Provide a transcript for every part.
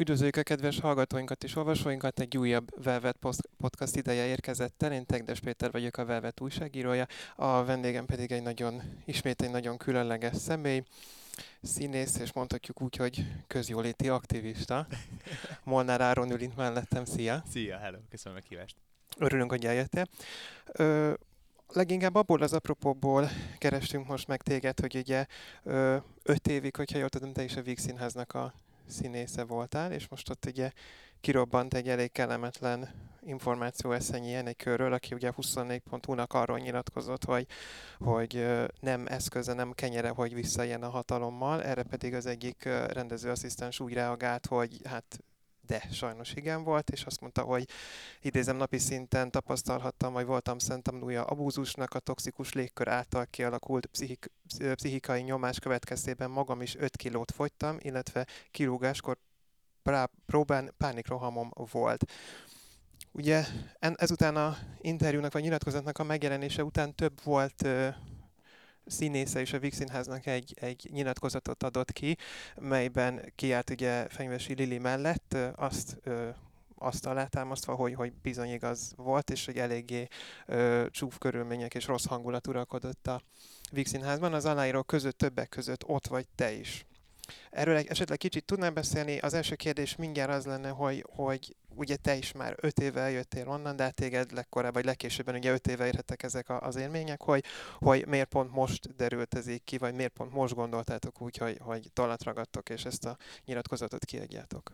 Üdvözöljük a kedves hallgatóinkat és olvasóinkat, egy újabb Velvet podcast ideje érkezett el. Én Tegdes Péter vagyok a Velvet újságírója, a vendégem pedig egy nagyon, ismét egy nagyon különleges személy, színész, és mondhatjuk úgy, hogy közjóléti aktivista. Molnár Áron ül itt mellettem, szia! Szia, hello, köszönöm a kívást! Örülünk, hogy eljöttél. Ö, leginkább abból az apropóból kerestünk most meg téged, hogy ugye ö, öt évig, hogyha jól tudom, te is a Víg Színháznak a színésze voltál, és most ott ugye kirobbant egy elég kellemetlen információ eszenyi körről, aki ugye 24.hu-nak arról nyilatkozott, hogy, hogy nem eszköze, nem kenyere, hogy visszajön a hatalommal, erre pedig az egyik rendezőasszisztens úgy reagált, hogy hát de sajnos igen volt, és azt mondta, hogy idézem napi szinten tapasztalhattam, vagy voltam szentamnúja abúzusnak, a toxikus légkör által kialakult pszichik, pszichikai nyomás következtében magam is 5 kilót fogytam, illetve kirúgáskor próbán pánikrohamom volt. Ugye ezután a interjúnak vagy nyilatkozatnak a megjelenése után több volt színésze és a Víg Színháznak egy, egy nyilatkozatot adott ki, melyben kiállt ugye Fenyvesi Lili mellett azt azt alátámasztva, hogy, hogy bizony igaz volt, és hogy eléggé ö, csúf körülmények és rossz hangulat uralkodott a Víg Színházban. Az aláíró között többek között ott vagy te is. Erről esetleg kicsit tudnám beszélni. Az első kérdés mindjárt az lenne, hogy, hogy ugye te is már öt éve jöttél onnan, de hát téged legkorábban, vagy legkésőbben ugye öt éve érhettek ezek az élmények, hogy, hogy miért pont most derült ez ki, vagy miért pont most gondoltátok úgy, hogy, hogy tollat ragadtok, és ezt a nyilatkozatot kiadjátok.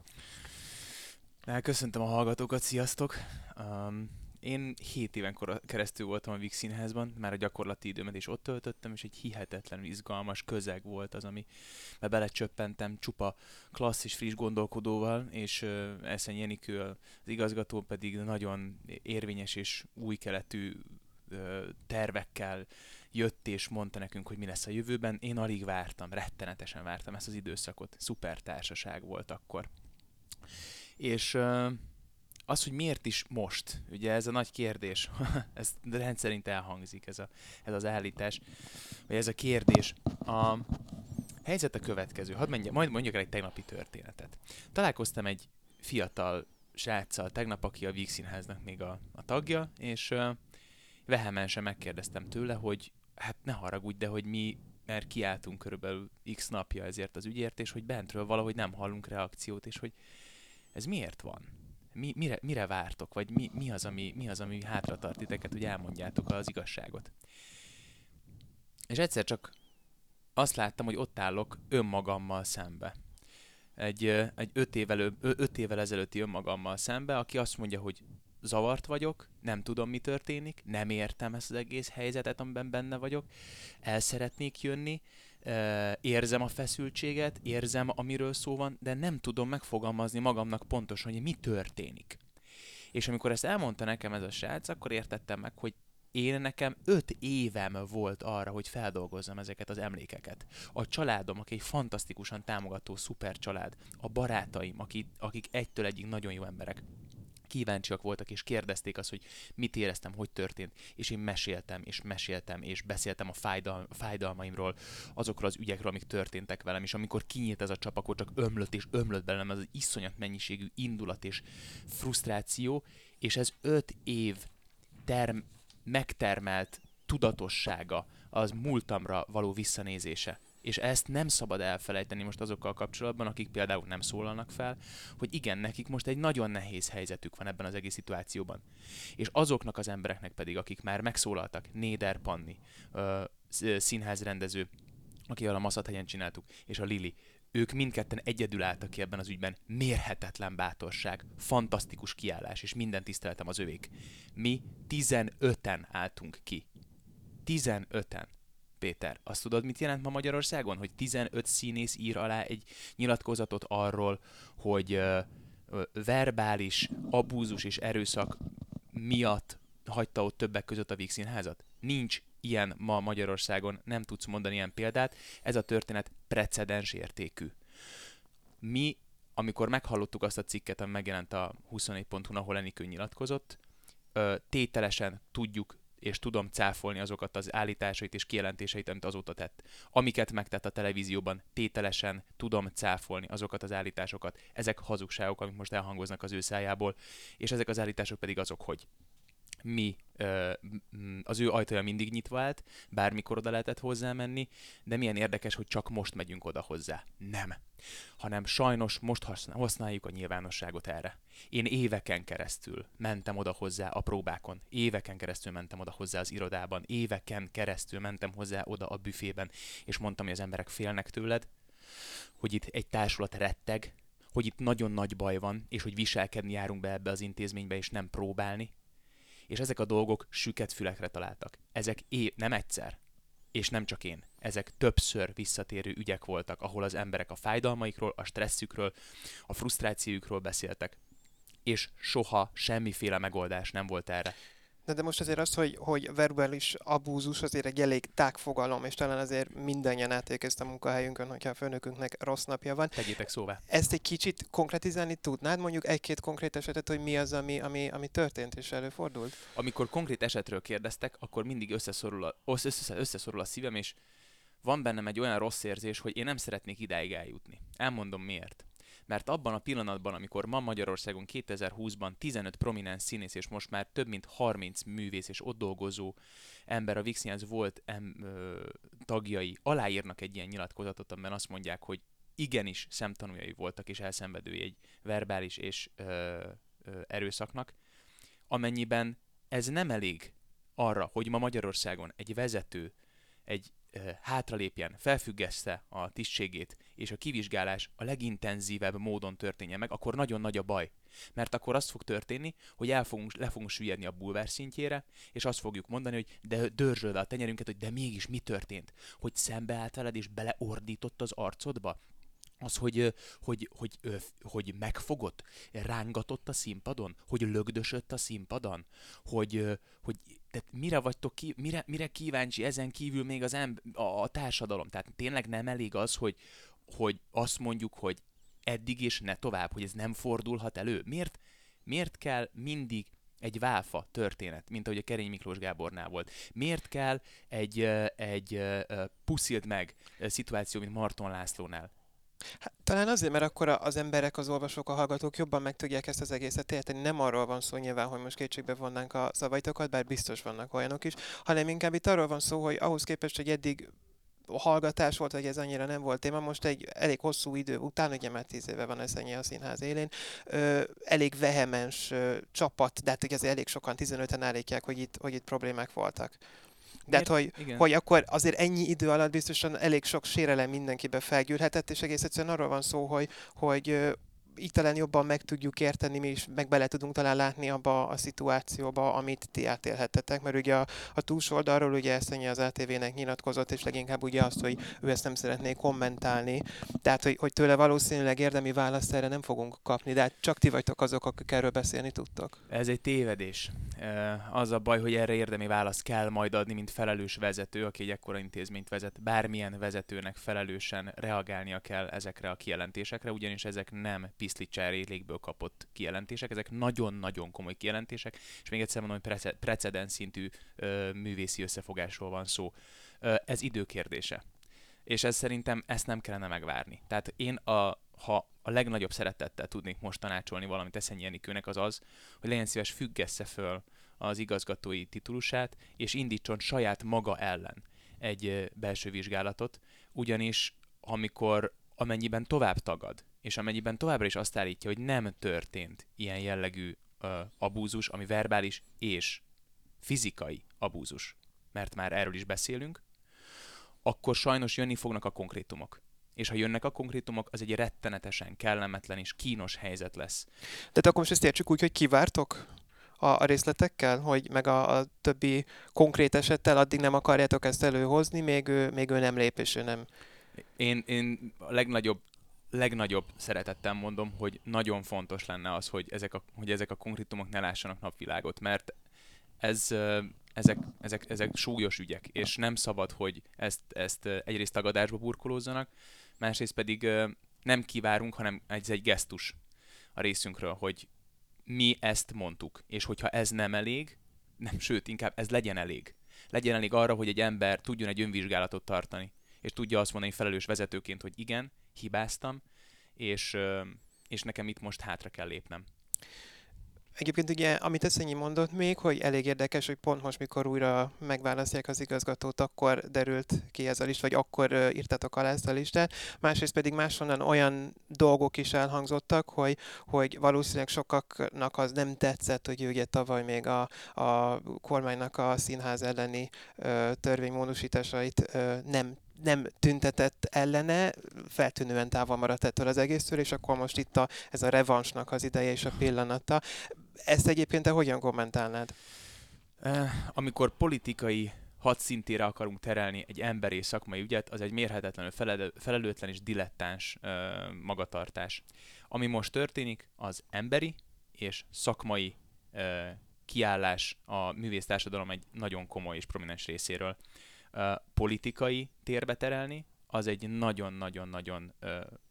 Köszöntöm a hallgatókat, sziasztok! Um, én 7 éven keresztül voltam a Vix Színházban, már a gyakorlati időmet is ott töltöttem, és egy hihetetlenül izgalmas közeg volt az, ami belecsöppentem csupa klassz és friss gondolkodóval, és Eszen Jenikő, az igazgató pedig nagyon érvényes és új keletű tervekkel jött és mondta nekünk, hogy mi lesz a jövőben. Én alig vártam, rettenetesen vártam ezt az időszakot. Szuper társaság volt akkor. És az, hogy miért is most, ugye ez a nagy kérdés, ez rendszerint elhangzik ez, a, ez az állítás, vagy ez a kérdés. A helyzet a következő, hadd mondja, majd mondjak el egy tegnapi történetet. Találkoztam egy fiatal sráccal tegnap, aki a Víg Színháznak még a, a tagja, és uh, vehemensen megkérdeztem tőle, hogy hát ne haragudj, de hogy mi mert kiálltunk körülbelül x napja ezért az ügyért, és hogy bentről valahogy nem hallunk reakciót, és hogy ez miért van? Mi, mire, mire vártok, vagy mi, mi, az, ami, mi az, ami hátra tart titeket, hogy elmondjátok az igazságot. És egyszer csak azt láttam, hogy ott állok önmagammal szembe. Egy, egy öt, évvel, öt évvel ezelőtti önmagammal szembe, aki azt mondja, hogy zavart vagyok, nem tudom, mi történik, nem értem ezt az egész helyzetet, amiben benne vagyok, el szeretnék jönni, érzem a feszültséget, érzem, amiről szó van, de nem tudom megfogalmazni magamnak pontosan, hogy mi történik. És amikor ezt elmondta nekem ez a srác, akkor értettem meg, hogy én nekem öt évem volt arra, hogy feldolgozzam ezeket az emlékeket. A családom, aki egy fantasztikusan támogató szuper család, a barátaim, akik, akik egytől egyig nagyon jó emberek, kíváncsiak voltak, és kérdezték azt, hogy mit éreztem, hogy történt, és én meséltem, és meséltem, és beszéltem a fájdal, fájdalmaimról, azokról az ügyekről, amik történtek velem, és amikor kinyílt ez a csap, akkor csak ömlött és ömlött belem ez az iszonyat mennyiségű indulat és frusztráció, és ez öt év term, megtermelt tudatossága az múltamra való visszanézése és ezt nem szabad elfelejteni most azokkal kapcsolatban, akik például nem szólalnak fel, hogy igen, nekik most egy nagyon nehéz helyzetük van ebben az egész szituációban. És azoknak az embereknek pedig, akik már megszólaltak, Néder Panni, színházrendező, akivel a Maszathegyen csináltuk, és a Lili, ők mindketten egyedül álltak ki ebben az ügyben. Mérhetetlen bátorság, fantasztikus kiállás, és minden tiszteletem az övék. Mi 15-en álltunk ki. 15-en. Péter, azt tudod, mit jelent ma Magyarországon? Hogy 15 színész ír alá egy nyilatkozatot arról, hogy verbális abúzus és erőszak miatt hagyta ott többek között a Víg Színházat? Nincs ilyen ma Magyarországon, nem tudsz mondani ilyen példát. Ez a történet precedens értékű. Mi, amikor meghallottuk azt a cikket, ami megjelent a 24.hu, ahol Enikő nyilatkozott, tételesen tudjuk és tudom cáfolni azokat az állításait és kijelentéseit, amit azóta tett. Amiket megtett a televízióban, tételesen tudom cáfolni azokat az állításokat. Ezek hazugságok, amik most elhangoznak az ő szájából, és ezek az állítások pedig azok, hogy mi, az ő ajtaja mindig nyitva állt, bármikor oda lehetett hozzá menni, de milyen érdekes, hogy csak most megyünk oda hozzá. Nem. Hanem sajnos most használjuk a nyilvánosságot erre. Én éveken keresztül mentem oda hozzá a próbákon, éveken keresztül mentem oda hozzá az irodában, éveken keresztül mentem hozzá oda a büfében, és mondtam, hogy az emberek félnek tőled, hogy itt egy társulat retteg, hogy itt nagyon nagy baj van, és hogy viselkedni járunk be ebbe az intézménybe, és nem próbálni, és ezek a dolgok süket fülekre találtak. Ezek é- nem egyszer, és nem csak én. Ezek többször visszatérő ügyek voltak, ahol az emberek a fájdalmaikról, a stresszükről, a frusztrációjukról beszéltek. És soha semmiféle megoldás nem volt erre. De, de most azért az, hogy, hogy verbális abúzus azért egy elég tág fogalom, és talán azért mindannyian átélkezt a munkahelyünkön, hogyha a főnökünknek rossz napja van. Tegyétek szóvá. Ezt egy kicsit konkretizálni tudnád, mondjuk egy-két konkrét esetet, hogy mi az, ami, ami, ami történt és előfordult? Amikor konkrét esetről kérdeztek, akkor mindig összeszorul a, össze, összeszorul a szívem, és van bennem egy olyan rossz érzés, hogy én nem szeretnék idáig eljutni. Elmondom miért mert abban a pillanatban, amikor ma Magyarországon 2020-ban 15 prominens színész és most már több mint 30 művész és ott dolgozó ember a Vixians volt em, ö, tagjai aláírnak egy ilyen nyilatkozatot, amiben azt mondják, hogy igenis szemtanújai voltak és elszenvedői egy verbális és ö, ö, erőszaknak, amennyiben ez nem elég arra, hogy ma Magyarországon egy vezető, egy hátralépjen, felfüggesse a tisztségét, és a kivizsgálás a legintenzívebb módon történjen meg, akkor nagyon nagy a baj. Mert akkor az fog történni, hogy el fogunk, le fogunk süllyedni a bulvár szintjére, és azt fogjuk mondani, hogy de dörzsöld a tenyerünket, hogy de mégis mi történt? Hogy szembeállt veled és beleordított az arcodba? az, hogy, hogy, hogy, hogy megfogott, rángatott a színpadon, hogy lögdösött a színpadon, hogy, hogy tehát mire vagytok ki, mire, mire kíváncsi ezen kívül még az emb- a, a társadalom? Tehát tényleg nem elég az, hogy, hogy azt mondjuk, hogy eddig és ne tovább, hogy ez nem fordulhat elő. Miért, miért kell mindig egy válfa történet, mint ahogy a Kerény Miklós Gábornál volt? Miért kell egy, egy, puszild meg szituáció, mint Marton Lászlónál? Hát, talán azért, mert akkor az emberek, az olvasók, a hallgatók jobban meg tudják ezt az egészet érteni. Nem arról van szó nyilván, hogy most kétségbe vonnánk a szavaitokat, bár biztos vannak olyanok is, hanem inkább itt arról van szó, hogy ahhoz képest, hogy eddig hallgatás volt, hogy ez annyira nem volt téma. Most egy elég hosszú idő után, ugye már tíz éve van ez ennyi a színház élén, ö, elég vehemens ö, csapat, de hát ugye elég sokan, 15-en állítják, hogy itt, hogy itt problémák voltak. De hát, hogy, hogy akkor azért ennyi idő alatt biztosan elég sok sérelem mindenkibe felgyűlhetett, és egész egyszerűen arról van szó, hogy, hogy így talán jobban meg tudjuk érteni, mi is meg bele tudunk talán látni abba a szituációba, amit ti átélhettetek, mert ugye a, a túlsó oldalról ugye Eszenyi az ATV-nek nyilatkozott, és leginkább ugye azt, hogy ő ezt nem szeretné kommentálni, tehát hogy, hogy tőle valószínűleg érdemi választ erre nem fogunk kapni, de hát csak ti vagytok azok, akik erről beszélni tudtok. Ez egy tévedés. Az a baj, hogy erre érdemi választ kell majd adni, mint felelős vezető, aki egy ekkora intézményt vezet. Bármilyen vezetőnek felelősen reagálnia kell ezekre a kijelentésekre, ugyanis ezek nem piszlicsárélékből kapott kijelentések, ezek nagyon-nagyon komoly kijelentések, és még egyszer mondom, hogy precedens szintű ö, művészi összefogásról van szó. Ö, ez időkérdése. És ez szerintem ezt nem kellene megvárni. Tehát én, a, ha a legnagyobb szeretettel tudnék most tanácsolni valamit Eszenyi Enikőnek, az az, hogy legyen szíves függesse föl az igazgatói titulusát, és indítson saját maga ellen egy belső vizsgálatot, ugyanis amikor amennyiben tovább tagad, és amennyiben továbbra is azt állítja, hogy nem történt ilyen jellegű ö, abúzus, ami verbális és fizikai abúzus, mert már erről is beszélünk, akkor sajnos jönni fognak a konkrétumok. És ha jönnek a konkrétumok, az egy rettenetesen kellemetlen és kínos helyzet lesz. De akkor most ezt értsük úgy, hogy kivártok a, a részletekkel, hogy meg a, a többi konkrét esettel addig nem akarjátok ezt előhozni, még ő, még ő nem lép, és ő nem... Én, én a legnagyobb legnagyobb szeretettel mondom, hogy nagyon fontos lenne az, hogy ezek a, hogy ezek a konkrétumok ne lássanak napvilágot, mert ez, ezek, ezek, ezek súlyos ügyek, és nem szabad, hogy ezt, ezt egyrészt tagadásba burkolózzanak, másrészt pedig nem kivárunk, hanem ez egy gesztus a részünkről, hogy mi ezt mondtuk, és hogyha ez nem elég, nem, sőt, inkább ez legyen elég. Legyen elég arra, hogy egy ember tudjon egy önvizsgálatot tartani, és tudja azt mondani felelős vezetőként, hogy igen, hibáztam, és, és nekem itt most hátra kell lépnem. Egyébként ugye, amit Eszenyi mondott még, hogy elég érdekes, hogy pont most, mikor újra megválasztják az igazgatót, akkor derült ki ez a lista, vagy akkor írtatok alá ezt a listát. Másrészt pedig máshonnan olyan dolgok is elhangzottak, hogy, hogy valószínűleg sokaknak az nem tetszett, hogy ugye tavaly még a, a kormánynak a színház elleni ö, törvénymódosításait ö, nem nem tüntetett ellene, feltűnően távol maradt ettől az egésztől, és akkor most itt a, ez a revansnak az ideje és a pillanata. Ezt egyébként te hogyan kommentálnád? Amikor politikai hadszintére akarunk terelni egy emberi szakmai ügyet, az egy mérhetetlenül felelőtlen és dilettáns magatartás. Ami most történik, az emberi és szakmai kiállás a művész társadalom egy nagyon komoly és prominens részéről politikai térbe terelni, az egy nagyon-nagyon-nagyon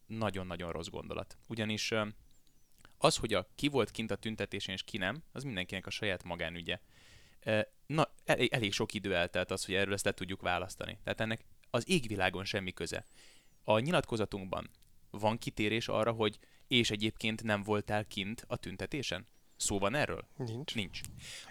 nagyon-nagyon rossz gondolat. Ugyanis az, hogy a ki volt kint a tüntetésen és ki nem, az mindenkinek a saját magánügye. Na, elég, elég sok idő eltelt az, hogy erről ezt le tudjuk választani. Tehát ennek az égvilágon semmi köze. A nyilatkozatunkban van kitérés arra, hogy és egyébként nem voltál kint a tüntetésen? Szó van erről? Nincs. Nincs.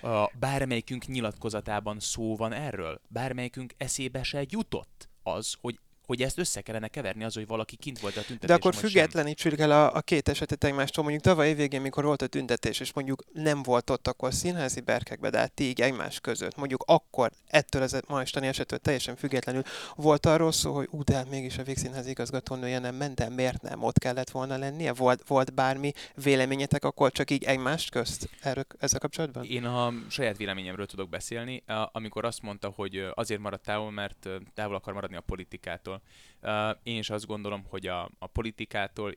A bármelyikünk nyilatkozatában szó van erről? Bármelyikünk eszébe se jutott az, hogy hogy ezt össze kellene keverni az, hogy valaki kint volt a tüntetésen. De akkor függetlenítsük el a, a két esetet egymástól. Mondjuk tavaly évvégén, mikor volt a tüntetés, és mondjuk nem volt ott akkor színházi berkekbe, de hát így egymás között. Mondjuk akkor ettől ez a ma estani esettől teljesen függetlenül volt arról szó, hogy ú, de hát mégis a Végszínház igazgatónője nem ment, de miért nem? Ott kellett volna lennie? Volt, volt bármi véleményetek akkor csak így egymást közt erről, ezzel kapcsolatban? Én a saját véleményemről tudok beszélni, amikor azt mondta, hogy azért maradt távol, mert távol akar maradni a politikától politikától. Én is azt gondolom, hogy a, a politikától,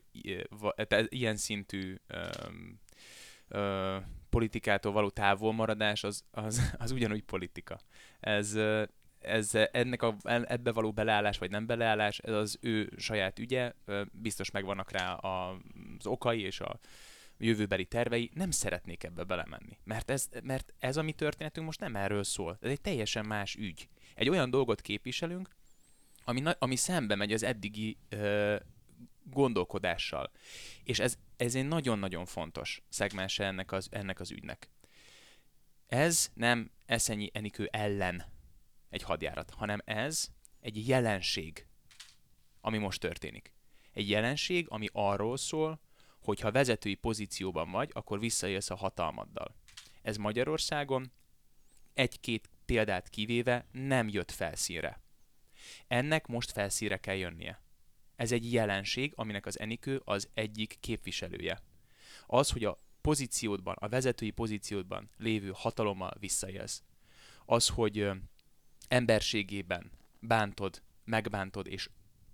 ilyen szintű politikától való távolmaradás az, az, az ugyanúgy politika. Ez, ez, ennek a, ebbe való beleállás vagy nem beleállás, ez az ő saját ügye, biztos megvannak rá az okai és a jövőbeli tervei, nem szeretnék ebbe belemenni. Mert ez, mert ez a mi történetünk most nem erről szól. Ez egy teljesen más ügy. Egy olyan dolgot képviselünk, ami, ami szembe megy az eddigi ö, gondolkodással. És ez, ez egy nagyon-nagyon fontos szegmense ennek az, ennek az ügynek. Ez nem Eszenyi Enikő ellen egy hadjárat, hanem ez egy jelenség, ami most történik. Egy jelenség, ami arról szól, hogy ha vezetői pozícióban vagy, akkor visszaélsz a hatalmaddal. Ez Magyarországon egy-két példát kivéve nem jött felszínre. Ennek most felszíre kell jönnie. Ez egy jelenség, aminek az Enikő az egyik képviselője. Az, hogy a pozíciódban, a vezetői pozíciódban lévő hatalommal visszaélsz. Az, hogy emberségében bántod, megbántod és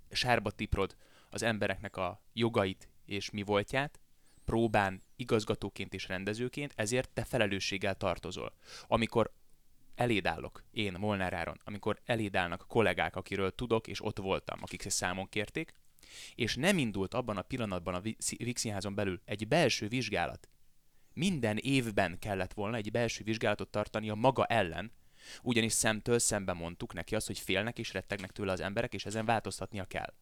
sárba tiprod az embereknek a jogait és mi voltját, próbán igazgatóként és rendezőként, ezért te felelősséggel tartozol. Amikor eléd állok, én, Molnár Áron, amikor eléd állnak kollégák, akiről tudok, és ott voltam, akik ezt számon kérték, és nem indult abban a pillanatban a Vixinházon belül egy belső vizsgálat, minden évben kellett volna egy belső vizsgálatot tartani a maga ellen, ugyanis szemtől szembe mondtuk neki azt, hogy félnek és rettegnek tőle az emberek, és ezen változtatnia kell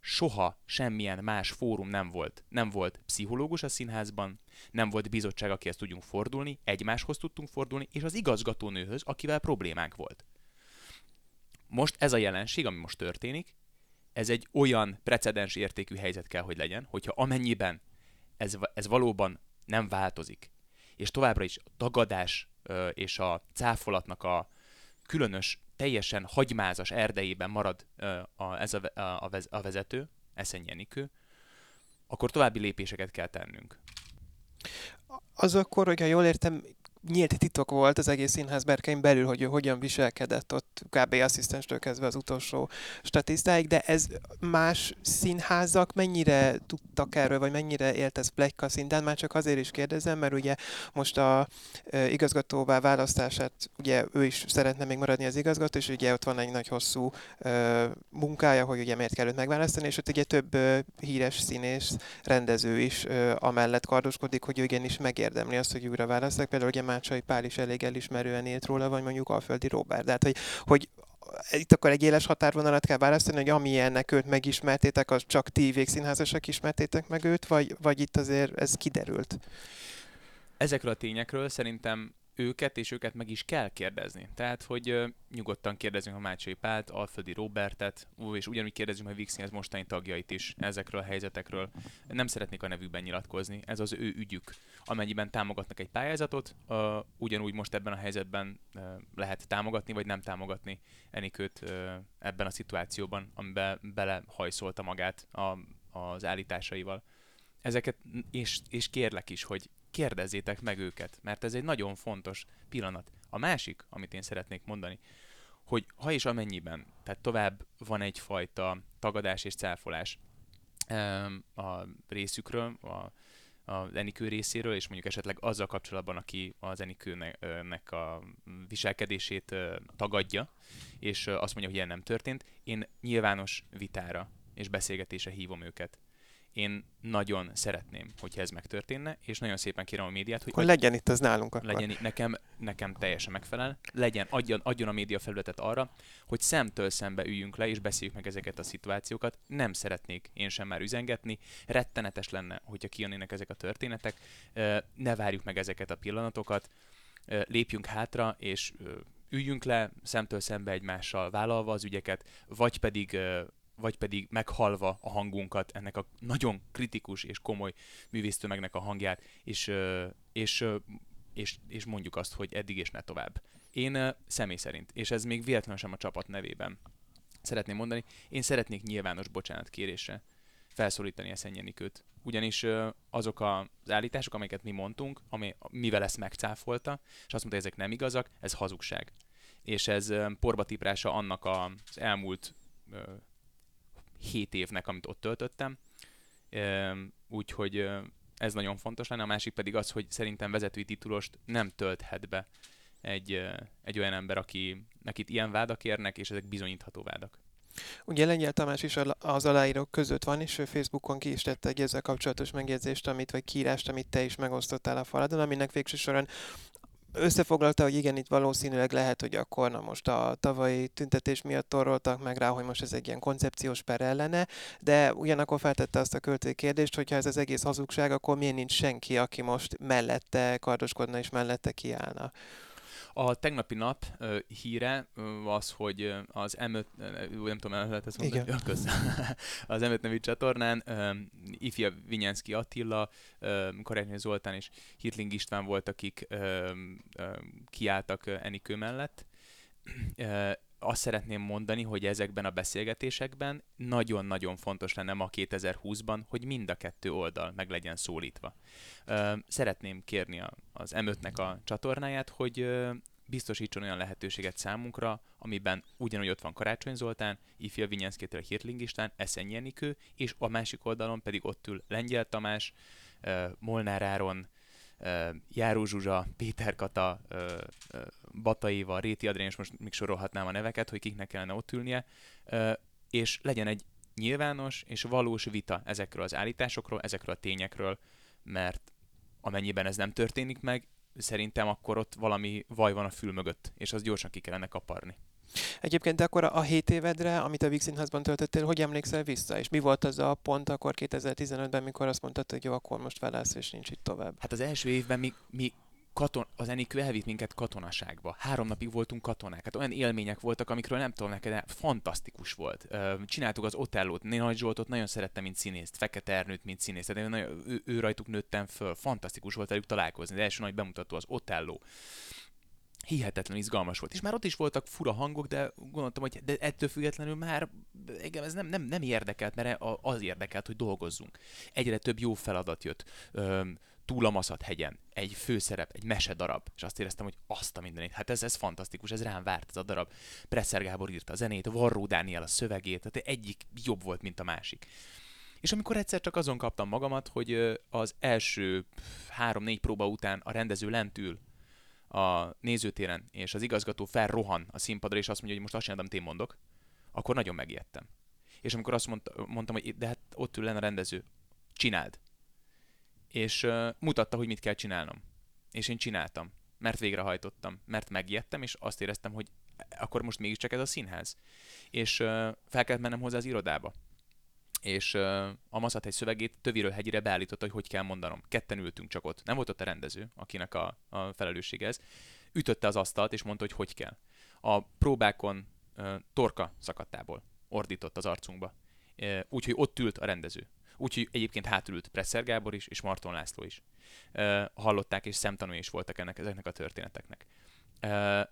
soha semmilyen más fórum nem volt. Nem volt pszichológus a színházban, nem volt bizottság, akihez tudjunk fordulni, egymáshoz tudtunk fordulni, és az igazgatónőhöz, akivel problémánk volt. Most ez a jelenség, ami most történik, ez egy olyan precedens értékű helyzet kell, hogy legyen, hogyha amennyiben ez, ez valóban nem változik, és továbbra is a tagadás és a cáfolatnak a különös teljesen hagymázas erdejében marad a, ez a, a, a vezető, Eszen Jenikő, akkor további lépéseket kell tennünk. Az akkor, hogyha jól értem, nyílt titok volt az egész színház berkein belül, hogy ő hogyan viselkedett ott kb. asszisztenstől kezdve az utolsó statisztáig, de ez más színházak mennyire tudtak erről, vagy mennyire élt ez plegyka szinten? Már csak azért is kérdezem, mert ugye most a e, igazgatóvá választását, ugye ő is szeretne még maradni az igazgató, és ugye ott van egy nagy hosszú e, munkája, hogy ugye miért kell őt megválasztani, és ott ugye több e, híres színész, rendező is e, amellett kardoskodik, hogy ő igenis megérdemli azt, hogy újra választák. Például ugye Mácsai Pál is elég elismerően írt róla, vagy mondjuk Alföldi Robert. Tehát, hogy, hogy itt akkor egy éles határvonalat kell választani, hogy amilyennek őt megismertétek, az csak ti végszínházasak ismertétek meg őt, vagy, vagy itt azért ez kiderült? Ezekről a tényekről szerintem őket, és őket meg is kell kérdezni. Tehát, hogy nyugodtan kérdezünk a Mácsai Pált, Alföldi Robertet, és ugyanúgy kérdezünk a Vixinhez mostani tagjait is ezekről a helyzetekről. Nem szeretnék a nevükben nyilatkozni, ez az ő ügyük. Amennyiben támogatnak egy pályázatot, ugyanúgy most ebben a helyzetben lehet támogatni, vagy nem támogatni Enikőt ebben a szituációban, amiben belehajszolta magát az állításaival. Ezeket, és, és kérlek is, hogy kérdezzétek meg őket, mert ez egy nagyon fontos pillanat. A másik, amit én szeretnék mondani, hogy ha és amennyiben, tehát tovább van egyfajta tagadás és cáfolás a részükről, a, az Enikő részéről, és mondjuk esetleg azzal kapcsolatban, aki az Enikőnek a viselkedését tagadja, és azt mondja, hogy ilyen nem történt, én nyilvános vitára és beszélgetésre hívom őket én nagyon szeretném, hogyha ez megtörténne, és nagyon szépen kérem a médiát, hogy... Akkor legyen itt az nálunk akkor. Legyen, nekem, nekem teljesen megfelel. Legyen, adjon, adjon a média felületet arra, hogy szemtől szembe üljünk le, és beszéljük meg ezeket a szituációkat. Nem szeretnék én sem már üzengetni. Rettenetes lenne, hogyha kijönnének ezek a történetek. Ne várjuk meg ezeket a pillanatokat. Lépjünk hátra, és üljünk le szemtől szembe egymással vállalva az ügyeket, vagy pedig vagy pedig meghalva a hangunkat, ennek a nagyon kritikus és komoly művésztömegnek a hangját, és, és, és, és mondjuk azt, hogy eddig és ne tovább. Én személy szerint, és ez még véletlenül sem a csapat nevében szeretném mondani, én szeretnék nyilvános bocsánatkérésre felszólítani Eszenyenikőt. Ugyanis azok az állítások, amiket mi mondtunk, ami, mivel ezt megcáfolta, és azt mondta, hogy ezek nem igazak, ez hazugság. És ez porbatiprása annak az elmúlt 7 évnek, amit ott töltöttem. Úgyhogy ez nagyon fontos lenne. A másik pedig az, hogy szerintem vezetői titulost nem tölthet be egy, egy olyan ember, aki nekit ilyen vádak érnek, és ezek bizonyítható vádak. Ugye Lengyel Tamás is az aláírók között van, és ő Facebookon ki is tette egy ezzel kapcsolatos megjegyzést, amit, vagy kiírást, amit te is megosztottál a faladon, aminek végső soron összefoglalta, hogy igen, itt valószínűleg lehet, hogy akkor na most a tavalyi tüntetés miatt toroltak meg rá, hogy most ez egy ilyen koncepciós per ellene, de ugyanakkor feltette azt a költői kérdést, hogy ha ez az egész hazugság, akkor miért nincs senki, aki most mellette kardoskodna és mellette kiállna. A tegnapi nap uh, híre uh, az, hogy az M5, uh, nem tudom, el lehet ezt mondani, Igen. az M5 nevű csatornán uh, Ifja Vinyánszki Attila, Karácsony Zoltán és Hitling István volt, akik uh, uh, kiálltak Enikő mellett. Azt szeretném mondani, hogy ezekben a beszélgetésekben nagyon-nagyon fontos lenne ma 2020-ban, hogy mind a kettő oldal meg legyen szólítva. Szeretném kérni az M5-nek a csatornáját, hogy biztosítson olyan lehetőséget számunkra, amiben ugyanúgy ott van Karácsony Zoltán, Ifja Vinyánszkétől Hirtling István, Eszenyi Enikő, és a másik oldalon pedig ott ül Lengyel Tamás, Molnár Áron, Járó Zsuzsa, Péter Kata, Bataiva, Réti Adrien, és most még sorolhatnám a neveket, hogy kiknek kellene ott ülnie, és legyen egy nyilvános és valós vita ezekről az állításokról, ezekről a tényekről, mert amennyiben ez nem történik meg, szerintem akkor ott valami vaj van a fül mögött, és az gyorsan ki kellene kaparni. Egyébként de akkor a 7 évedre, amit a Víg Színházban töltöttél, hogy emlékszel vissza? És mi volt az a pont akkor 2015-ben, mikor azt mondtad, hogy jó, akkor most felállsz, és nincs itt tovább? Hát az első évben mi, mi katon, az Enikő elvitt minket katonaságba. Három napig voltunk katonák. Hát olyan élmények voltak, amikről nem tudom neked, de fantasztikus volt. Csináltuk az Otellót, Nagy Zsoltot nagyon szerettem, mint színészt, Fekete Ernőt, mint színészt. Tehát ő, ő, ő, rajtuk nőttem föl. Fantasztikus volt velük találkozni. Az első nagy bemutató az Otelló hihetetlen izgalmas volt. És már ott is voltak fura hangok, de gondoltam, hogy de ettől függetlenül már engem ez nem, nem, nem érdekelt, mert az érdekelt, hogy dolgozzunk. Egyre több jó feladat jött. Öm, túl a Maszat hegyen, egy főszerep, egy mesedarab, és azt éreztem, hogy azt a mindenit, hát ez, ez fantasztikus, ez rám várt ez a darab. Presser Gábor írta a zenét, Varró Dániel a szövegét, tehát egyik jobb volt, mint a másik. És amikor egyszer csak azon kaptam magamat, hogy az első három-négy próba után a rendező lentül a nézőtéren, és az igazgató felrohan a színpadra, és azt mondja, hogy most azt csinálom, én mondok, akkor nagyon megijedtem. És amikor azt mondta, mondtam, hogy de hát ott ül a rendező, csináld. És uh, mutatta, hogy mit kell csinálnom. És én csináltam. mert végrehajtottam, mert megijedtem, és azt éreztem, hogy akkor most mégiscsak ez a színház. És uh, fel kellett mennem hozzá az irodába. És uh, a Maszathegy szövegét töviről hegyire beállította, hogy hogy kell mondanom. Ketten ültünk csak ott. Nem volt ott a rendező, akinek a, a felelőssége ez. Ütötte az asztalt, és mondta, hogy hogy kell. A próbákon uh, torka szakadtából ordított az arcunkba. Uh, úgyhogy ott ült a rendező. Úgyhogy egyébként hátulült Presser Gábor is, és Marton László is. Uh, hallották, és szemtanúi is voltak ennek, ezeknek a történeteknek. Uh,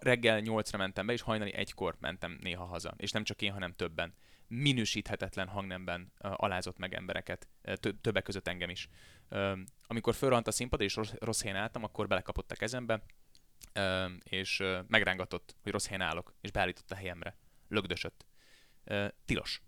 reggel nyolcra mentem be, és hajnali egykor mentem néha haza. És nem csak én, hanem többen. Minősíthetetlen hangnemben uh, alázott meg embereket, uh, többek között engem is. Uh, amikor fölrant a színpad, és rossz, rossz helyen álltam, akkor belekapott a kezembe, uh, és uh, megrángatott, hogy rossz helyen állok, és beállított a helyemre. Lögdösött. Uh, tilos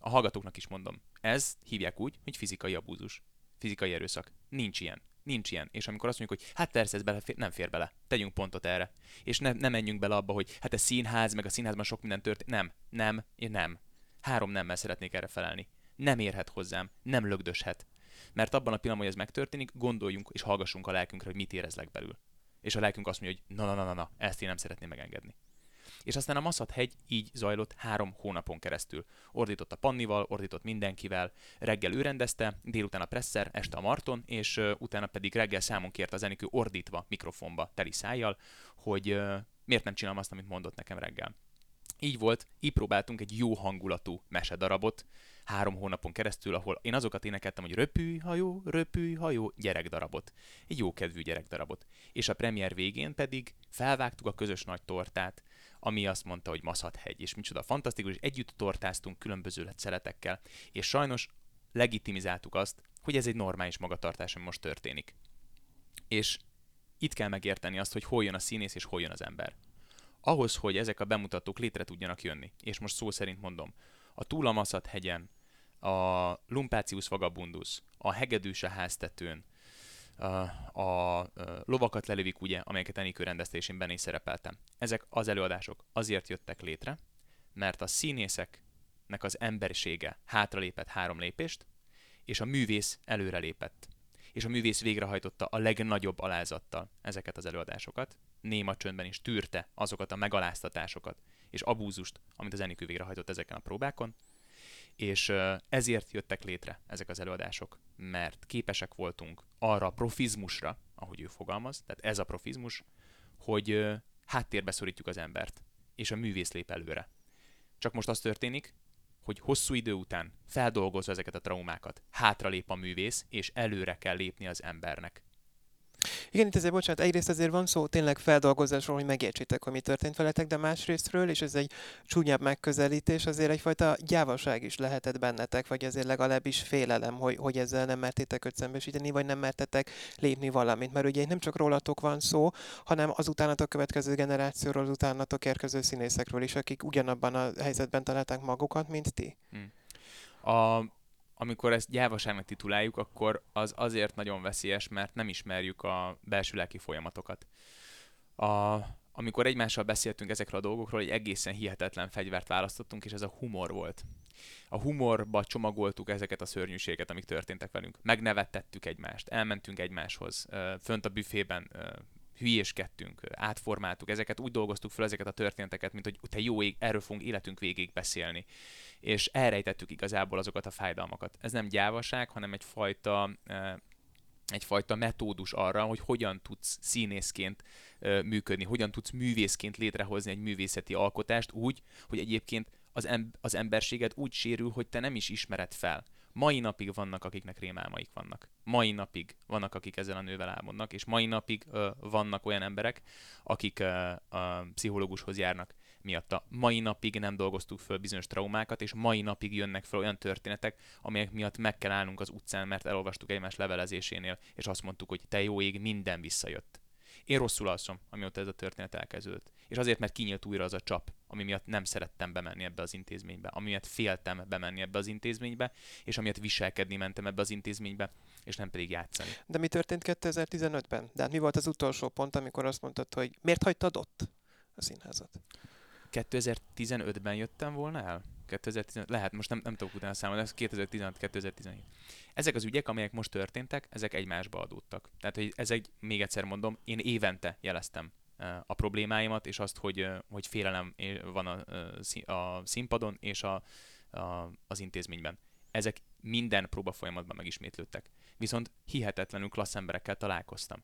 a hallgatóknak is mondom, ez hívják úgy, hogy fizikai abúzus, fizikai erőszak. Nincs ilyen. Nincs ilyen. És amikor azt mondjuk, hogy hát persze ez bele, nem fér bele, tegyünk pontot erre. És ne, ne menjünk bele abba, hogy hát ez színház, meg a színházban sok minden történt. Nem, nem, én nem. Három nemmel szeretnék erre felelni. Nem érhet hozzám, nem lögdöshet. Mert abban a pillanatban, hogy ez megtörténik, gondoljunk és hallgassunk a lelkünkre, hogy mit érezlek belül. És a lelkünk azt mondja, hogy na, na, na, na, na ezt én nem szeretném megengedni és aztán a Maszat hegy így zajlott három hónapon keresztül. Ordított a Pannival, ordított mindenkivel, reggel ő rendezte, délután a Presser, este a Marton, és uh, utána pedig reggel számon kért az Enikő ordítva mikrofonba, teli szájjal, hogy uh, miért nem csinálom azt, amit mondott nekem reggel. Így volt, így próbáltunk egy jó hangulatú mesedarabot, három hónapon keresztül, ahol én azokat énekeltem, hogy röpülj, hajó, röpülj, hajó, gyerekdarabot. Egy jókedvű gyerekdarabot. És a premier végén pedig felvágtuk a közös nagy tortát, ami azt mondta, hogy Maszhathegy, és micsoda fantasztikus, és együtt tortáztunk különböző szeletekkel, és sajnos legitimizáltuk azt, hogy ez egy normális magatartás, ami most történik. És itt kell megérteni azt, hogy hol jön a színész és hol jön az ember. Ahhoz, hogy ezek a bemutatók létre tudjanak jönni, és most szó szerint mondom, a Túlamaszat hegyen, a Lumpácius vagabundus, a Hegedűs a háztetőn, a lovakat lelövik, ugye, amelyeket Enikő rendeztésén is szerepeltem. Ezek az előadások azért jöttek létre, mert a színészeknek az emberisége hátralépett három lépést, és a művész előrelépett. És a művész végrehajtotta a legnagyobb alázattal ezeket az előadásokat, néma csöndben is tűrte azokat a megaláztatásokat és abúzust, amit az Enikő végrehajtott ezeken a próbákon, és ezért jöttek létre ezek az előadások, mert képesek voltunk arra a profizmusra, ahogy ő fogalmaz, tehát ez a profizmus, hogy háttérbe szorítjuk az embert, és a művész lép előre. Csak most az történik, hogy hosszú idő után feldolgozva ezeket a traumákat, hátralép a művész, és előre kell lépni az embernek. Igen, itt azért, bocsánat, egyrészt azért van szó tényleg feldolgozásról, hogy megértsétek, hogy mi történt veletek, de másrésztről, és ez egy csúnyább megközelítés, azért egyfajta gyávaság is lehetett bennetek, vagy azért legalábbis félelem, hogy, hogy ezzel nem mertétek szembesíteni, vagy nem mertetek lépni valamit. Mert ugye nem csak rólatok van szó, hanem az utánatok következő generációról, az utánatok érkező színészekről is, akik ugyanabban a helyzetben találták magukat, mint ti. Hmm. A amikor ezt gyávaságnak tituláljuk, akkor az azért nagyon veszélyes, mert nem ismerjük a belső lelki folyamatokat. A, amikor egymással beszéltünk ezekről a dolgokról, egy egészen hihetetlen fegyvert választottunk, és ez a humor volt. A humorba csomagoltuk ezeket a szörnyűséget, amik történtek velünk. Megnevettettük egymást, elmentünk egymáshoz, fönt a büfében hülyéskedtünk, átformáltuk ezeket, úgy dolgoztuk fel ezeket a történeteket, mint hogy te jó ég, erről fogunk életünk végig beszélni. És elrejtettük igazából azokat a fájdalmakat. Ez nem gyávaság, hanem egyfajta egyfajta metódus arra, hogy hogyan tudsz színészként működni, hogyan tudsz művészként létrehozni egy művészeti alkotást úgy, hogy egyébként az, em- az emberséged úgy sérül, hogy te nem is ismered fel. Mai napig vannak, akiknek rémálmaik vannak. Mai napig vannak, akik ezzel a nővel álmodnak, és mai napig ö, vannak olyan emberek, akik ö, a pszichológushoz járnak miatta. Mai napig nem dolgoztuk föl bizonyos traumákat, és mai napig jönnek fel olyan történetek, amelyek miatt meg kell állnunk az utcán, mert elolvastuk egymás levelezésénél, és azt mondtuk, hogy te jó ég, minden visszajött. Én rosszul alszom, amióta ez a történet elkezdődött. És azért, mert kinyílt újra az a csap, ami miatt nem szerettem bemenni ebbe az intézménybe, ami miatt féltem bemenni ebbe az intézménybe, és amiatt viselkedni mentem ebbe az intézménybe, és nem pedig játszani. De mi történt 2015-ben? De hát mi volt az utolsó pont, amikor azt mondtad, hogy miért hagytad ott a színházat? 2015-ben jöttem volna el? 2015, lehet, most nem, nem tudok utána számolni, ez 2016-2017. Ezek az ügyek, amelyek most történtek, ezek egymásba adódtak. Tehát, hogy ezek, még egyszer mondom, én évente jeleztem a problémáimat, és azt, hogy, hogy félelem van a, a színpadon és a, a, az intézményben. Ezek minden próba folyamatban megismétlődtek. Viszont hihetetlenül klassz emberekkel találkoztam.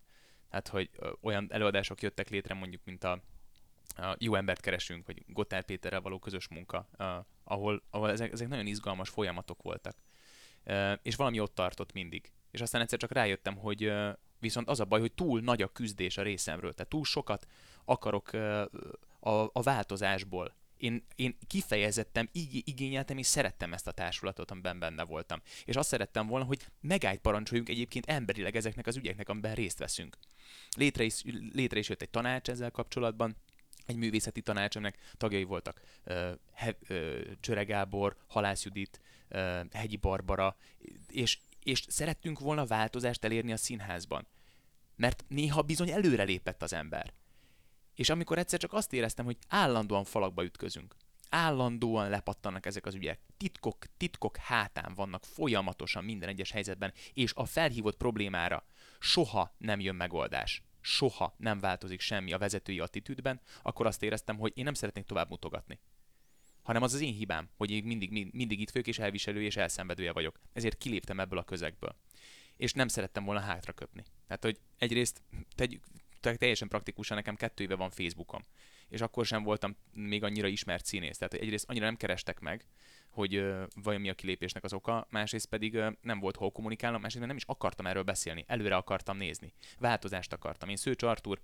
Tehát, hogy olyan előadások jöttek létre, mondjuk, mint a, a Jó embert keresünk, vagy Gotthard Péterrel való közös munka, uh, ahol, ahol ezek, ezek nagyon izgalmas folyamatok voltak. És valami ott tartott mindig. És aztán egyszer csak rájöttem, hogy viszont az a baj, hogy túl nagy a küzdés a részemről, tehát túl sokat akarok a, a változásból. Én, én kifejezettem, ig- igényeltem és szerettem ezt a társulatot, amiben benne voltam. És azt szerettem volna, hogy megállt parancsoljunk egyébként emberileg ezeknek az ügyeknek, amiben részt veszünk. Létre is, létre is jött egy tanács ezzel kapcsolatban, egy művészeti tanács, tagjai voltak uh, He, uh, Csöre Gábor, Halász Judit, uh, Hegyi Barbara, és, és szerettünk volna változást elérni a színházban. Mert néha bizony előrelépett az ember. És amikor egyszer csak azt éreztem, hogy állandóan falakba ütközünk, állandóan lepattannak ezek az ügyek, titkok, titkok hátán vannak folyamatosan minden egyes helyzetben, és a felhívott problémára soha nem jön megoldás soha nem változik semmi a vezetői attitűdben, akkor azt éreztem, hogy én nem szeretnék tovább mutogatni. Hanem az az én hibám, hogy én mindig, mindig itt fők és elviselő és elszenvedője vagyok. Ezért kiléptem ebből a közegből. És nem szerettem volna hátra köpni. Tehát, hogy egyrészt tegyük, teljesen praktikusan nekem kettő éve van Facebookom. És akkor sem voltam még annyira ismert színész. Tehát egyrészt annyira nem kerestek meg, hogy uh, vajon mi a kilépésnek az oka, másrészt pedig nem volt hol kommunikálnom, másrészt nem is akartam erről beszélni, előre akartam nézni, változást akartam. Én Szőcs Artur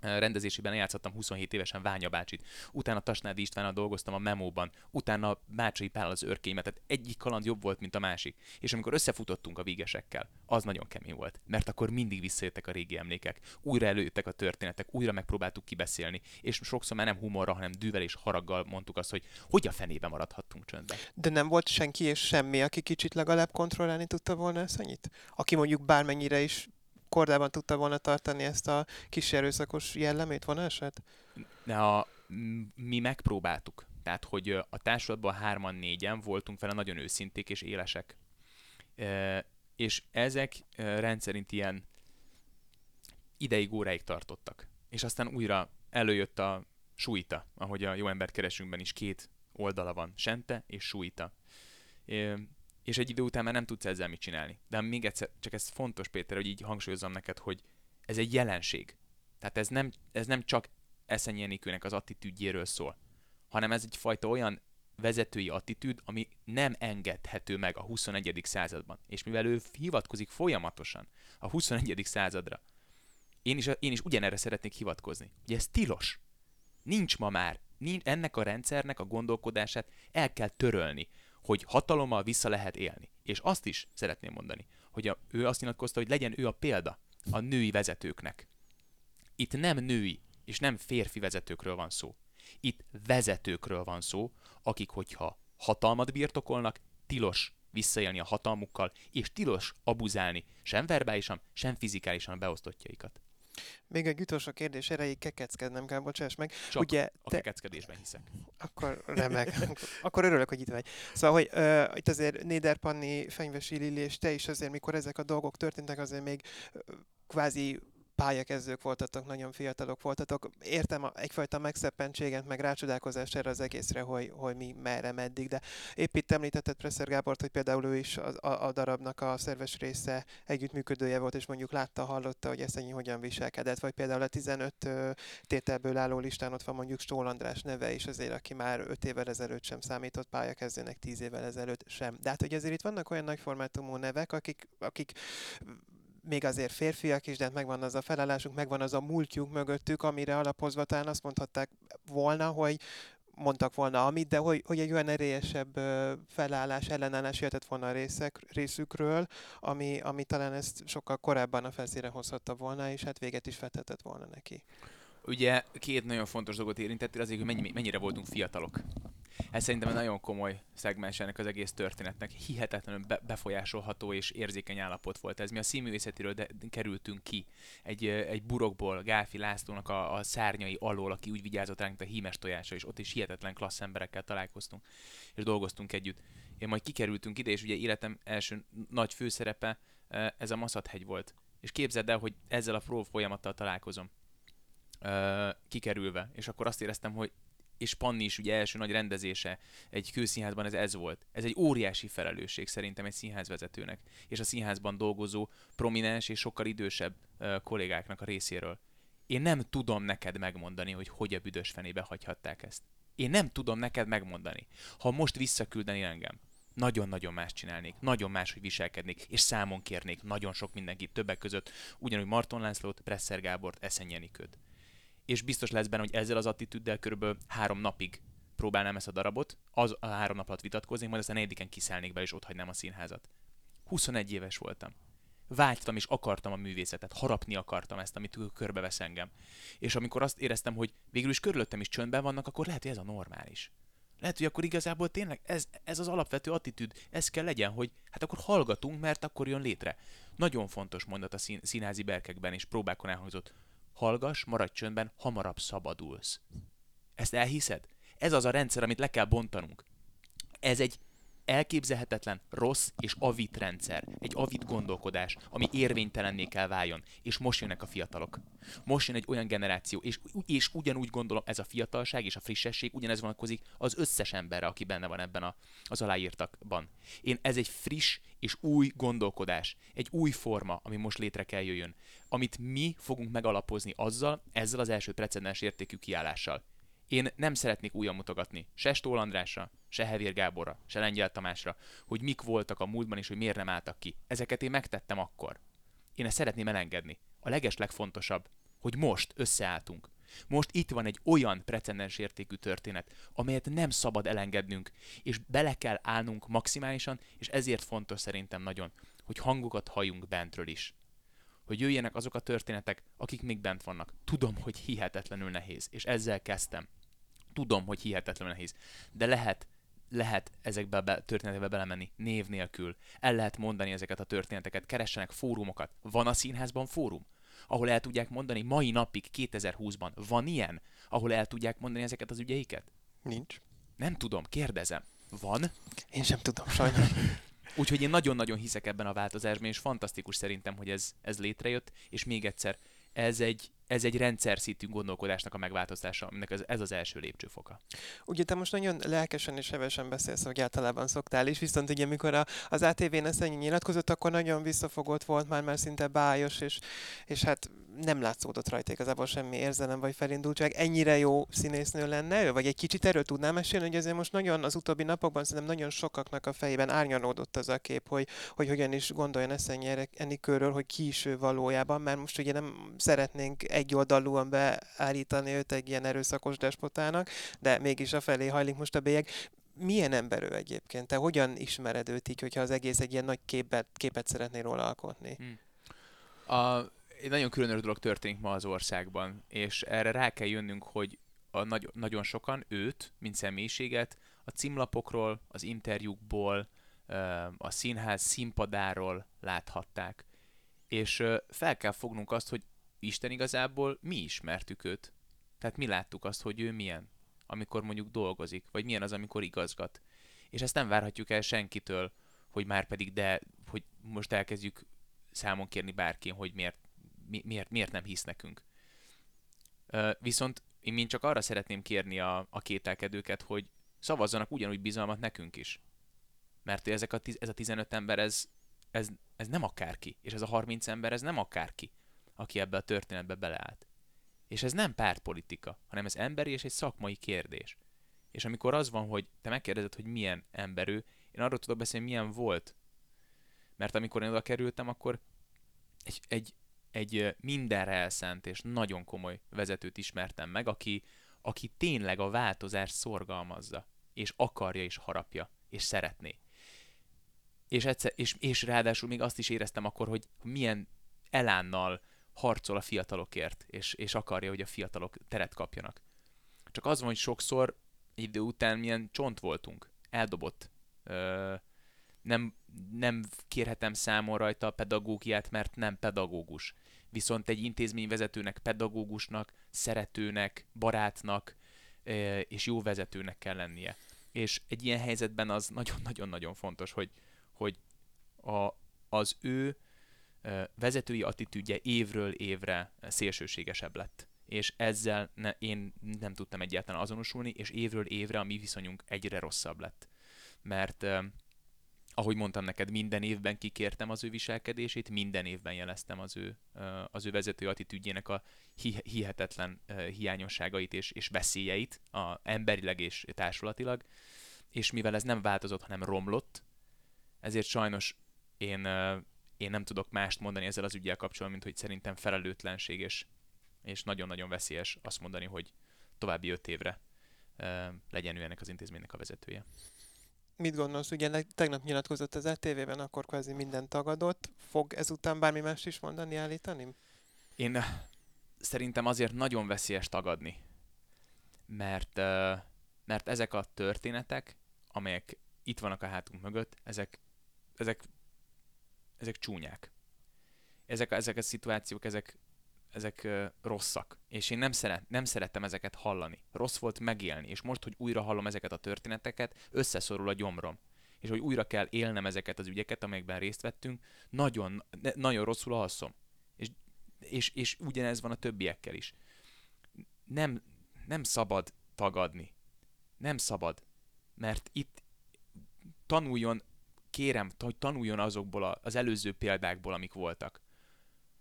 rendezésében játszottam 27 évesen Ványa bácsit, utána Tasnádi Istvánnal dolgoztam a Memóban, utána Mácsai Pál az örkénymet, tehát egyik kaland jobb volt, mint a másik. És amikor összefutottunk a vígesekkel, az nagyon kemény volt, mert akkor mindig visszajöttek a régi emlékek, újra előjöttek a történetek, újra megpróbáltuk kibeszélni, és sokszor már nem humorra, hanem dűvel és haraggal mondtuk azt, hogy hogy a fenébe maradhattunk csöndben. De nem volt senki és semmi, aki kicsit legalább kontrollálni tudta volna ezt annyit? Aki mondjuk bármennyire is kordában tudta volna tartani ezt a kis erőszakos jellemét, vonását? A, mi megpróbáltuk. Tehát, hogy a társulatban hárman, négyen voltunk vele nagyon őszinték és élesek. E, és ezek rendszerint ilyen ideig, óráig tartottak. És aztán újra előjött a sújta, ahogy a jó embert keresünkben is két oldala van, sente és sújta és egy idő után már nem tudsz ezzel mit csinálni. De még egyszer, csak ez fontos, Péter, hogy így hangsúlyozom neked, hogy ez egy jelenség. Tehát ez nem, ez nem csak Eszenyi az attitűdjéről szól, hanem ez egyfajta olyan vezetői attitűd, ami nem engedhető meg a 21. században. És mivel ő hivatkozik folyamatosan a 21. századra, én is, én is ugyanerre szeretnék hivatkozni. Ugye ez tilos. Nincs ma már. Nincs, ennek a rendszernek a gondolkodását el kell törölni hogy hatalommal vissza lehet élni. És azt is szeretném mondani, hogy a, ő azt nyilatkozta, hogy legyen ő a példa a női vezetőknek. Itt nem női és nem férfi vezetőkről van szó. Itt vezetőkről van szó, akik, hogyha hatalmat birtokolnak, tilos visszaélni a hatalmukkal, és tilos abuzálni sem verbálisan, sem fizikálisan a beosztottjaikat. Még egy utolsó kérdés erejéig kekeckednem kell, bocsáss meg. Csak Ugye, a te... kekeckedésben hiszek. Akkor remek. Akkor örülök, hogy itt vagy. Szóval, hogy uh, itt azért Néder Panni, Fenyvesi Lili, és te is azért, mikor ezek a dolgok történtek, azért még uh, kvázi pályakezdők voltatok, nagyon fiatalok voltatok. Értem egyfajta megszeppentséget, meg rácsodálkozást erre az egészre, hogy, hogy mi merre, meddig, de épp itt említetted Presser Gábort, hogy például ő is a, a, a darabnak a szerves része együttműködője volt, és mondjuk látta, hallotta, hogy Eszenyi hogyan viselkedett, vagy például a 15 tételből álló listán ott van mondjuk Stól András neve is azért, aki már 5 évvel ezelőtt sem számított pályakezdőnek, 10 évvel ezelőtt sem. De hát, hogy azért itt vannak olyan nagy formátumú nevek, akik, akik még azért férfiak is, de hát megvan az a felállásunk, megvan az a múltjuk mögöttük, amire alapozva talán azt mondhatták volna, hogy mondtak volna amit, de hogy, hogy egy olyan erélyesebb felállás, ellenállás jöhetett volna a részek, részükről, ami, ami talán ezt sokkal korábban a felszíre hozhatta volna, és hát véget is vethetett volna neki. Ugye két nagyon fontos dolgot érintettél, azért, hogy mennyi, mennyire voltunk fiatalok. Ez szerintem egy nagyon komoly szegmens ennek az egész történetnek. Hihetetlenül be- befolyásolható és érzékeny állapot volt ez. Mi a színművészetiről de- kerültünk ki egy, egy burokból, Gáfi Lászlónak a, a szárnyai alól, aki úgy vigyázott ránk, a hímes tojása, és ott is hihetetlen klassz emberekkel találkoztunk, és dolgoztunk együtt. Én majd kikerültünk ide, és ugye életem első nagy főszerepe ez a Maszathegy volt. És képzeld el, hogy ezzel a pró folyamattal találkozom kikerülve, és akkor azt éreztem, hogy és Panni is ugye első nagy rendezése egy kőszínházban ez ez volt. Ez egy óriási felelősség szerintem egy színházvezetőnek, és a színházban dolgozó prominens és sokkal idősebb uh, kollégáknak a részéről. Én nem tudom neked megmondani, hogy hogy a büdös fenébe hagyhatták ezt. Én nem tudom neked megmondani. Ha most visszaküldeni engem, nagyon-nagyon más csinálnék, nagyon más, hogy viselkednék, és számon kérnék nagyon sok mindenkit, többek között ugyanúgy Marton Lászlót, Presser Gábort, Eszen Jenikőt és biztos lesz benne, hogy ezzel az attitűddel körülbelül három napig próbálnám ezt a darabot, az a három nap alatt vitatkoznék, majd aztán negyediken kiszállnék be, és ott hagynám a színházat. 21 éves voltam. Vágytam és akartam a művészetet, harapni akartam ezt, amit körbevesz engem. És amikor azt éreztem, hogy végül is körülöttem is csöndben vannak, akkor lehet, hogy ez a normális. Lehet, hogy akkor igazából tényleg ez, ez az alapvető attitűd, ez kell legyen, hogy hát akkor hallgatunk, mert akkor jön létre. Nagyon fontos mondat a szín, színházi berkekben, és próbákon elhangzott hallgass, maradj csöndben, hamarabb szabadulsz. Ezt elhiszed? Ez az a rendszer, amit le kell bontanunk. Ez egy elképzelhetetlen, rossz és avit rendszer, egy avit gondolkodás, ami érvénytelenné kell váljon. És most jönnek a fiatalok. Most jön egy olyan generáció, és, és ugyanúgy gondolom ez a fiatalság és a frissesség ugyanez vonatkozik az összes emberre, aki benne van ebben a, az aláírtakban. Én ez egy friss és új gondolkodás, egy új forma, ami most létre kell jöjjön, amit mi fogunk megalapozni azzal, ezzel az első precedens értékű kiállással. Én nem szeretnék újra mutogatni, se Stól Andrásra, se Hevér Gáborra, se Lengyel Tamásra, hogy mik voltak a múltban és hogy miért nem álltak ki. Ezeket én megtettem akkor. Én ezt szeretném elengedni. A leges legfontosabb, hogy most összeálltunk. Most itt van egy olyan precedens értékű történet, amelyet nem szabad elengednünk, és bele kell állnunk maximálisan, és ezért fontos szerintem nagyon, hogy hangokat halljunk bentről is. Hogy jöjjenek azok a történetek, akik még bent vannak. Tudom, hogy hihetetlenül nehéz, és ezzel kezdtem. Tudom, hogy hihetetlenül nehéz, de lehet lehet ezekbe a történetekbe belemenni név nélkül. El lehet mondani ezeket a történeteket, keressenek fórumokat. Van a színházban fórum? Ahol el tudják mondani mai napig 2020-ban. Van ilyen? Ahol el tudják mondani ezeket az ügyeiket? Nincs. Nem tudom, kérdezem. Van? Én sem tudom, sajnos. Úgyhogy én nagyon-nagyon hiszek ebben a változásban, és fantasztikus szerintem, hogy ez, ez létrejött, és még egyszer, ez egy, ez egy rendszer szintű gondolkodásnak a megváltoztása, aminek ez, ez az első lépcsőfoka. Ugye te most nagyon lelkesen és hevesen beszélsz, hogy általában szoktál is, viszont ugye amikor a, az ATV-n ezt ennyi nyilatkozott, akkor nagyon visszafogott volt, már már szinte bájos, és, és hát nem látszódott rajta igazából semmi érzelem vagy felindultság. Ennyire jó színésznő lenne ő? Vagy egy kicsit erről tudnám mesélni, hogy azért most nagyon az utóbbi napokban szerintem nagyon sokaknak a fejében árnyalódott az a kép, hogy, hogy hogyan is gondoljon Eszenyi Enikőről, hogy ki is ő valójában, mert most ugye nem szeretnénk egyoldalúan beállítani őt egy ilyen erőszakos despotának, de mégis a felé hajlik most a bélyeg milyen ember ő egyébként? Te hogyan ismered őt így, hogyha az egész egy ilyen nagy képet, képet szeretnél róla alkotni? Hmm. A, egy nagyon különös dolog történik ma az országban, és erre rá kell jönnünk, hogy a nagy, nagyon sokan őt, mint személyiséget, a címlapokról, az interjúkból, a színház színpadáról láthatták. És fel kell fognunk azt, hogy Isten igazából mi ismertük őt. Tehát mi láttuk azt, hogy ő milyen, amikor mondjuk dolgozik, vagy milyen az, amikor igazgat. És ezt nem várhatjuk el senkitől, hogy már pedig de, hogy most elkezdjük számon kérni bárkin, hogy miért mi, miért, miért nem hisz nekünk. Viszont én mind csak arra szeretném kérni a, a kételkedőket, hogy szavazzanak ugyanúgy bizalmat nekünk is. Mert ezek a, ez a 15 ember, ez, ez, ez nem akárki, és ez a 30 ember, ez nem akárki, aki ebbe a történetbe beleállt. És ez nem pártpolitika, hanem ez emberi és egy szakmai kérdés. És amikor az van, hogy te megkérdezed, hogy milyen ember én arról tudok beszélni, milyen volt. Mert amikor én oda kerültem, akkor egy, egy egy mindenre elszánt és nagyon komoly vezetőt ismertem meg, aki, aki tényleg a változást szorgalmazza, és akarja, és harapja, és szeretné. És, egyszer, és, és ráadásul még azt is éreztem akkor, hogy milyen elánnal harcol a fiatalokért, és, és akarja, hogy a fiatalok teret kapjanak. Csak az van, hogy sokszor idő után milyen csont voltunk, eldobott. Ö, nem, nem kérhetem számon rajta a pedagógiát, mert nem pedagógus. Viszont egy intézményvezetőnek, pedagógusnak, szeretőnek, barátnak és jó vezetőnek kell lennie. És egy ilyen helyzetben az nagyon-nagyon-nagyon fontos, hogy, hogy a, az ő vezetői attitűdje évről évre szélsőségesebb lett. És ezzel ne, én nem tudtam egyáltalán azonosulni, és évről évre a mi viszonyunk egyre rosszabb lett. Mert ahogy mondtam neked, minden évben kikértem az ő viselkedését, minden évben jeleztem az ő, az ő vezető attitűdjének a hihetetlen hiányosságait és, és veszélyeit, a emberileg és társulatilag, és mivel ez nem változott, hanem romlott, ezért sajnos én, én nem tudok mást mondani ezzel az ügyel kapcsolatban, mint hogy szerintem felelőtlenség és, és nagyon-nagyon veszélyes azt mondani, hogy további öt évre legyen ő ennek az intézménynek a vezetője. Mit gondolsz, ugye tegnap nyilatkozott az ETV-ben, akkor kvázi minden tagadott. Fog ezután bármi más is mondani, állítani? Én szerintem azért nagyon veszélyes tagadni. Mert, mert ezek a történetek, amelyek itt vannak a hátunk mögött, ezek, ezek, ezek csúnyák. Ezek, ezek a szituációk, ezek ezek rosszak, és én nem, szeret, nem szerettem ezeket hallani. Rossz volt megélni, és most, hogy újra hallom ezeket a történeteket, összeszorul a gyomrom. És hogy újra kell élnem ezeket az ügyeket, amelyekben részt vettünk, nagyon, nagyon rosszul alszom. És, és, és ugyanez van a többiekkel is. Nem, nem szabad tagadni. Nem szabad. Mert itt tanuljon, kérem, hogy tanuljon azokból az előző példákból, amik voltak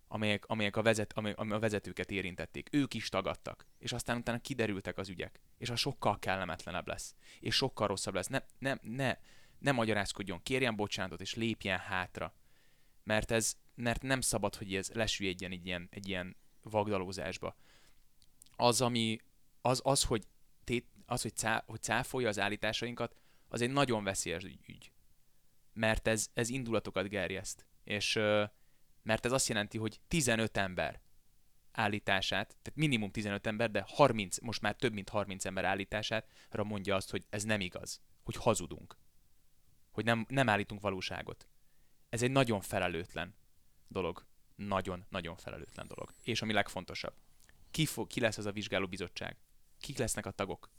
amelyek, amelyek a, vezet, amelyek a vezetőket érintették. Ők is tagadtak. És aztán utána kiderültek az ügyek. És a sokkal kellemetlenebb lesz. És sokkal rosszabb lesz. Ne, ne, ne, ne magyarázkodjon, kérjen bocsánatot, és lépjen hátra. Mert ez, mert nem szabad, hogy ez lesüljedjen egy ilyen, egy ilyen vagdalózásba. Az, ami, az, az hogy, tét, az, hogy, cá, hogy cáfolja az állításainkat, az egy nagyon veszélyes ügy. Mert ez, ez indulatokat gerjeszt. És, mert ez azt jelenti, hogy 15 ember állítását, tehát minimum 15 ember, de 30, most már több mint 30 ember állítását mondja azt, hogy ez nem igaz, hogy hazudunk, hogy nem, nem állítunk valóságot. Ez egy nagyon felelőtlen dolog. Nagyon-nagyon felelőtlen dolog. És ami legfontosabb, ki, fog, ki lesz az a vizsgálóbizottság? Kik lesznek a tagok?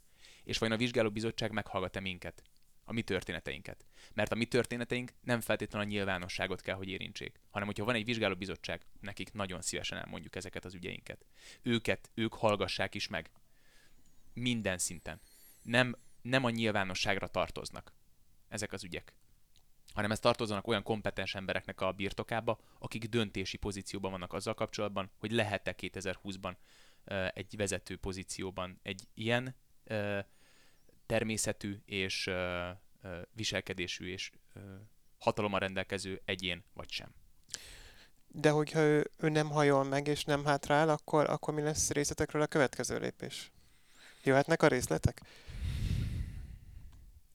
És vajon a vizsgálóbizottság meghallgat-e minket? A mi történeteinket. Mert a mi történeteink nem feltétlenül a nyilvánosságot kell, hogy érintsék, hanem hogyha van egy vizsgálóbizottság, nekik nagyon szívesen elmondjuk ezeket az ügyeinket. Őket, ők hallgassák is meg. Minden szinten. Nem, nem a nyilvánosságra tartoznak ezek az ügyek hanem ez tartozanak olyan kompetens embereknek a birtokába, akik döntési pozícióban vannak azzal kapcsolatban, hogy lehet-e 2020-ban egy vezető pozícióban egy ilyen természetű és viselkedésű és hatalommal rendelkező egyén vagy sem. De hogyha ő, ő nem hajol meg és nem hátrál, akkor, akkor mi lesz részletekről a következő lépés? Jöhetnek a részletek?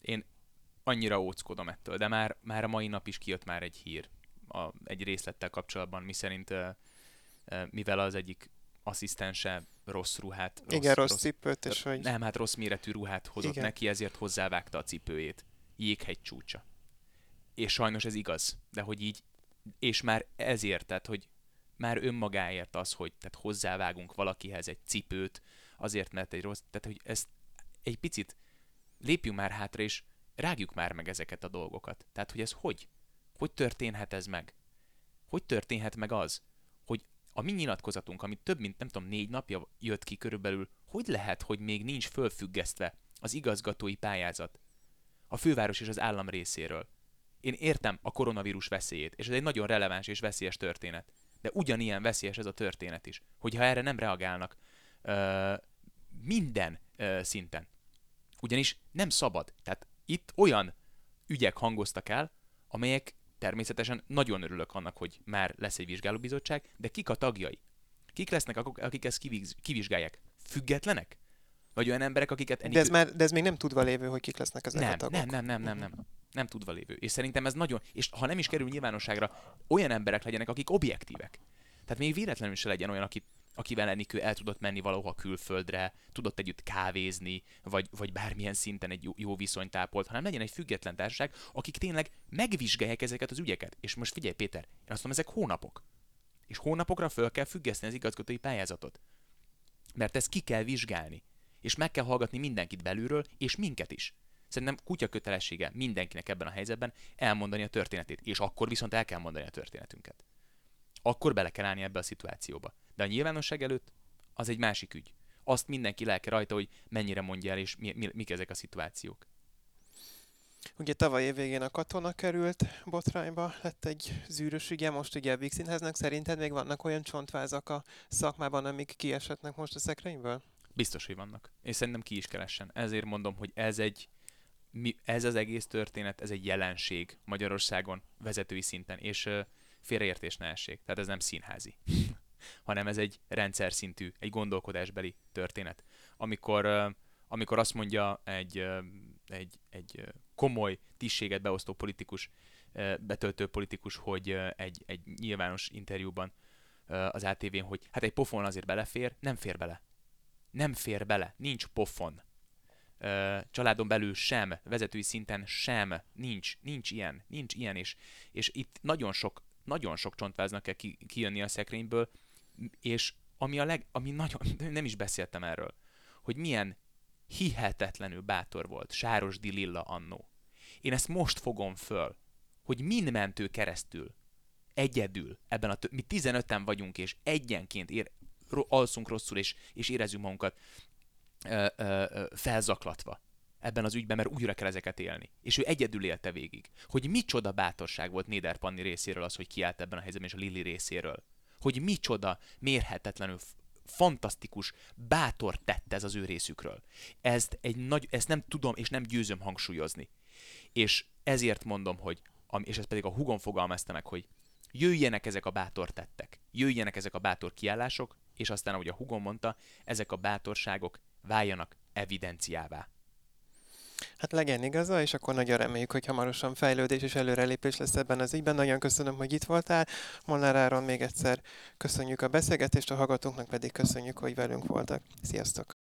Én annyira óckodom ettől, de már, már a mai nap is kijött már egy hír a, egy részlettel kapcsolatban, miszerint mivel az egyik asszisztense rossz ruhát. Rossz, Igen, rossz, rossz cipőt, és hogy... Nem, hát rossz méretű ruhát hozott Igen. neki, ezért hozzávágta a cipőjét. Jéghegy csúcsa. És sajnos ez igaz, de hogy így, és már ezért, tehát hogy már önmagáért az, hogy tehát hozzávágunk valakihez egy cipőt, azért, mert egy rossz, tehát hogy ezt egy picit lépjünk már hátra, és rágjuk már meg ezeket a dolgokat. Tehát, hogy ez hogy? Hogy történhet ez meg? Hogy történhet meg az, a mi nyilatkozatunk, ami több mint nem tudom négy napja jött ki körülbelül, hogy lehet, hogy még nincs fölfüggesztve az igazgatói pályázat a főváros és az állam részéről. Én értem a koronavírus veszélyét, és ez egy nagyon releváns és veszélyes történet. De ugyanilyen veszélyes ez a történet is, hogyha erre nem reagálnak ö, minden ö, szinten. Ugyanis nem szabad. Tehát itt olyan ügyek hangoztak el, amelyek Természetesen nagyon örülök annak, hogy már lesz egy vizsgálóbizottság, de kik a tagjai? Kik lesznek, akik ezt kivizsgálják? Függetlenek? Vagy olyan emberek, akiket... De ez, már, de ez még nem tudva lévő, hogy kik lesznek ezek nem, a tagok. Nem, nem, nem, nem, nem. Nem tudva lévő. És szerintem ez nagyon... És ha nem is kerül nyilvánosságra, olyan emberek legyenek, akik objektívek. Tehát még véletlenül se legyen olyan, aki, akivel Enikő el tudott menni valahova külföldre, tudott együtt kávézni, vagy, vagy bármilyen szinten egy jó, viszonyt ápolt, hanem legyen egy független társaság, akik tényleg megvizsgálják ezeket az ügyeket. És most figyelj, Péter, én azt mondom, ezek hónapok. És hónapokra föl kell függeszteni az igazgatói pályázatot. Mert ezt ki kell vizsgálni. És meg kell hallgatni mindenkit belülről, és minket is. Szerintem kutya kötelessége mindenkinek ebben a helyzetben elmondani a történetét, és akkor viszont el kell mondani a történetünket. Akkor bele kell állni ebbe a szituációba. De a nyilvánosság előtt az egy másik ügy. Azt mindenki lelke rajta, hogy mennyire mondja el, és mi, mi, mik ezek a szituációk. Ugye tavaly év végén a katona került botrányba, lett egy zűrös ügye, most ugye a Víg Színháznak szerinted még vannak olyan csontvázak a szakmában, amik kiesetnek most a szekrényből? Biztos, hogy vannak. És szerintem ki is keressen. Ezért mondom, hogy ez egy mi, ez az egész történet, ez egy jelenség Magyarországon vezetői szinten, és uh, félreértés ne essék. Tehát ez nem színházi, hanem ez egy rendszer szintű, egy gondolkodásbeli történet. Amikor, amikor azt mondja egy, egy, egy komoly tisztséget beosztó politikus, betöltő politikus, hogy egy, egy nyilvános interjúban az ATV-n, hogy hát egy pofon azért belefér, nem fér bele. Nem fér bele, nincs pofon családon belül sem, vezetői szinten sem, nincs, nincs ilyen, nincs ilyen, és, és itt nagyon sok, nagyon sok csontváznak kell ki, kijönni a szekrényből, és ami a leg, ami nagyon, nem is beszéltem erről, hogy milyen hihetetlenül bátor volt Sáros Lilla annó. Én ezt most fogom föl, hogy mind mentő keresztül, egyedül, ebben a, mi 15-en vagyunk, és egyenként ér, alszunk rosszul, és, és érezzük magunkat ö, ö, felzaklatva ebben az ügyben, mert újra kell ezeket élni. És ő egyedül élte végig. Hogy micsoda bátorság volt Néder Panni részéről az, hogy kiállt ebben a helyzetben, és a Lili részéről. Hogy micsoda mérhetetlenül fantasztikus, bátor tett ez az ő részükről. Ezt, egy nagy, ezt nem tudom és nem győzöm hangsúlyozni. És ezért mondom, hogy, és ez pedig a hugon fogalmazta meg, hogy jöjjenek ezek a bátor tettek, jöjjenek ezek a bátor kiállások, és aztán, ahogy a hugon mondta, ezek a bátorságok váljanak evidenciává. Hát legyen igaza, és akkor nagyon reméljük, hogy hamarosan fejlődés és előrelépés lesz ebben az ügyben. Nagyon köszönöm, hogy itt voltál. Molnár Áron még egyszer köszönjük a beszélgetést, a hallgatóknak pedig köszönjük, hogy velünk voltak. Sziasztok!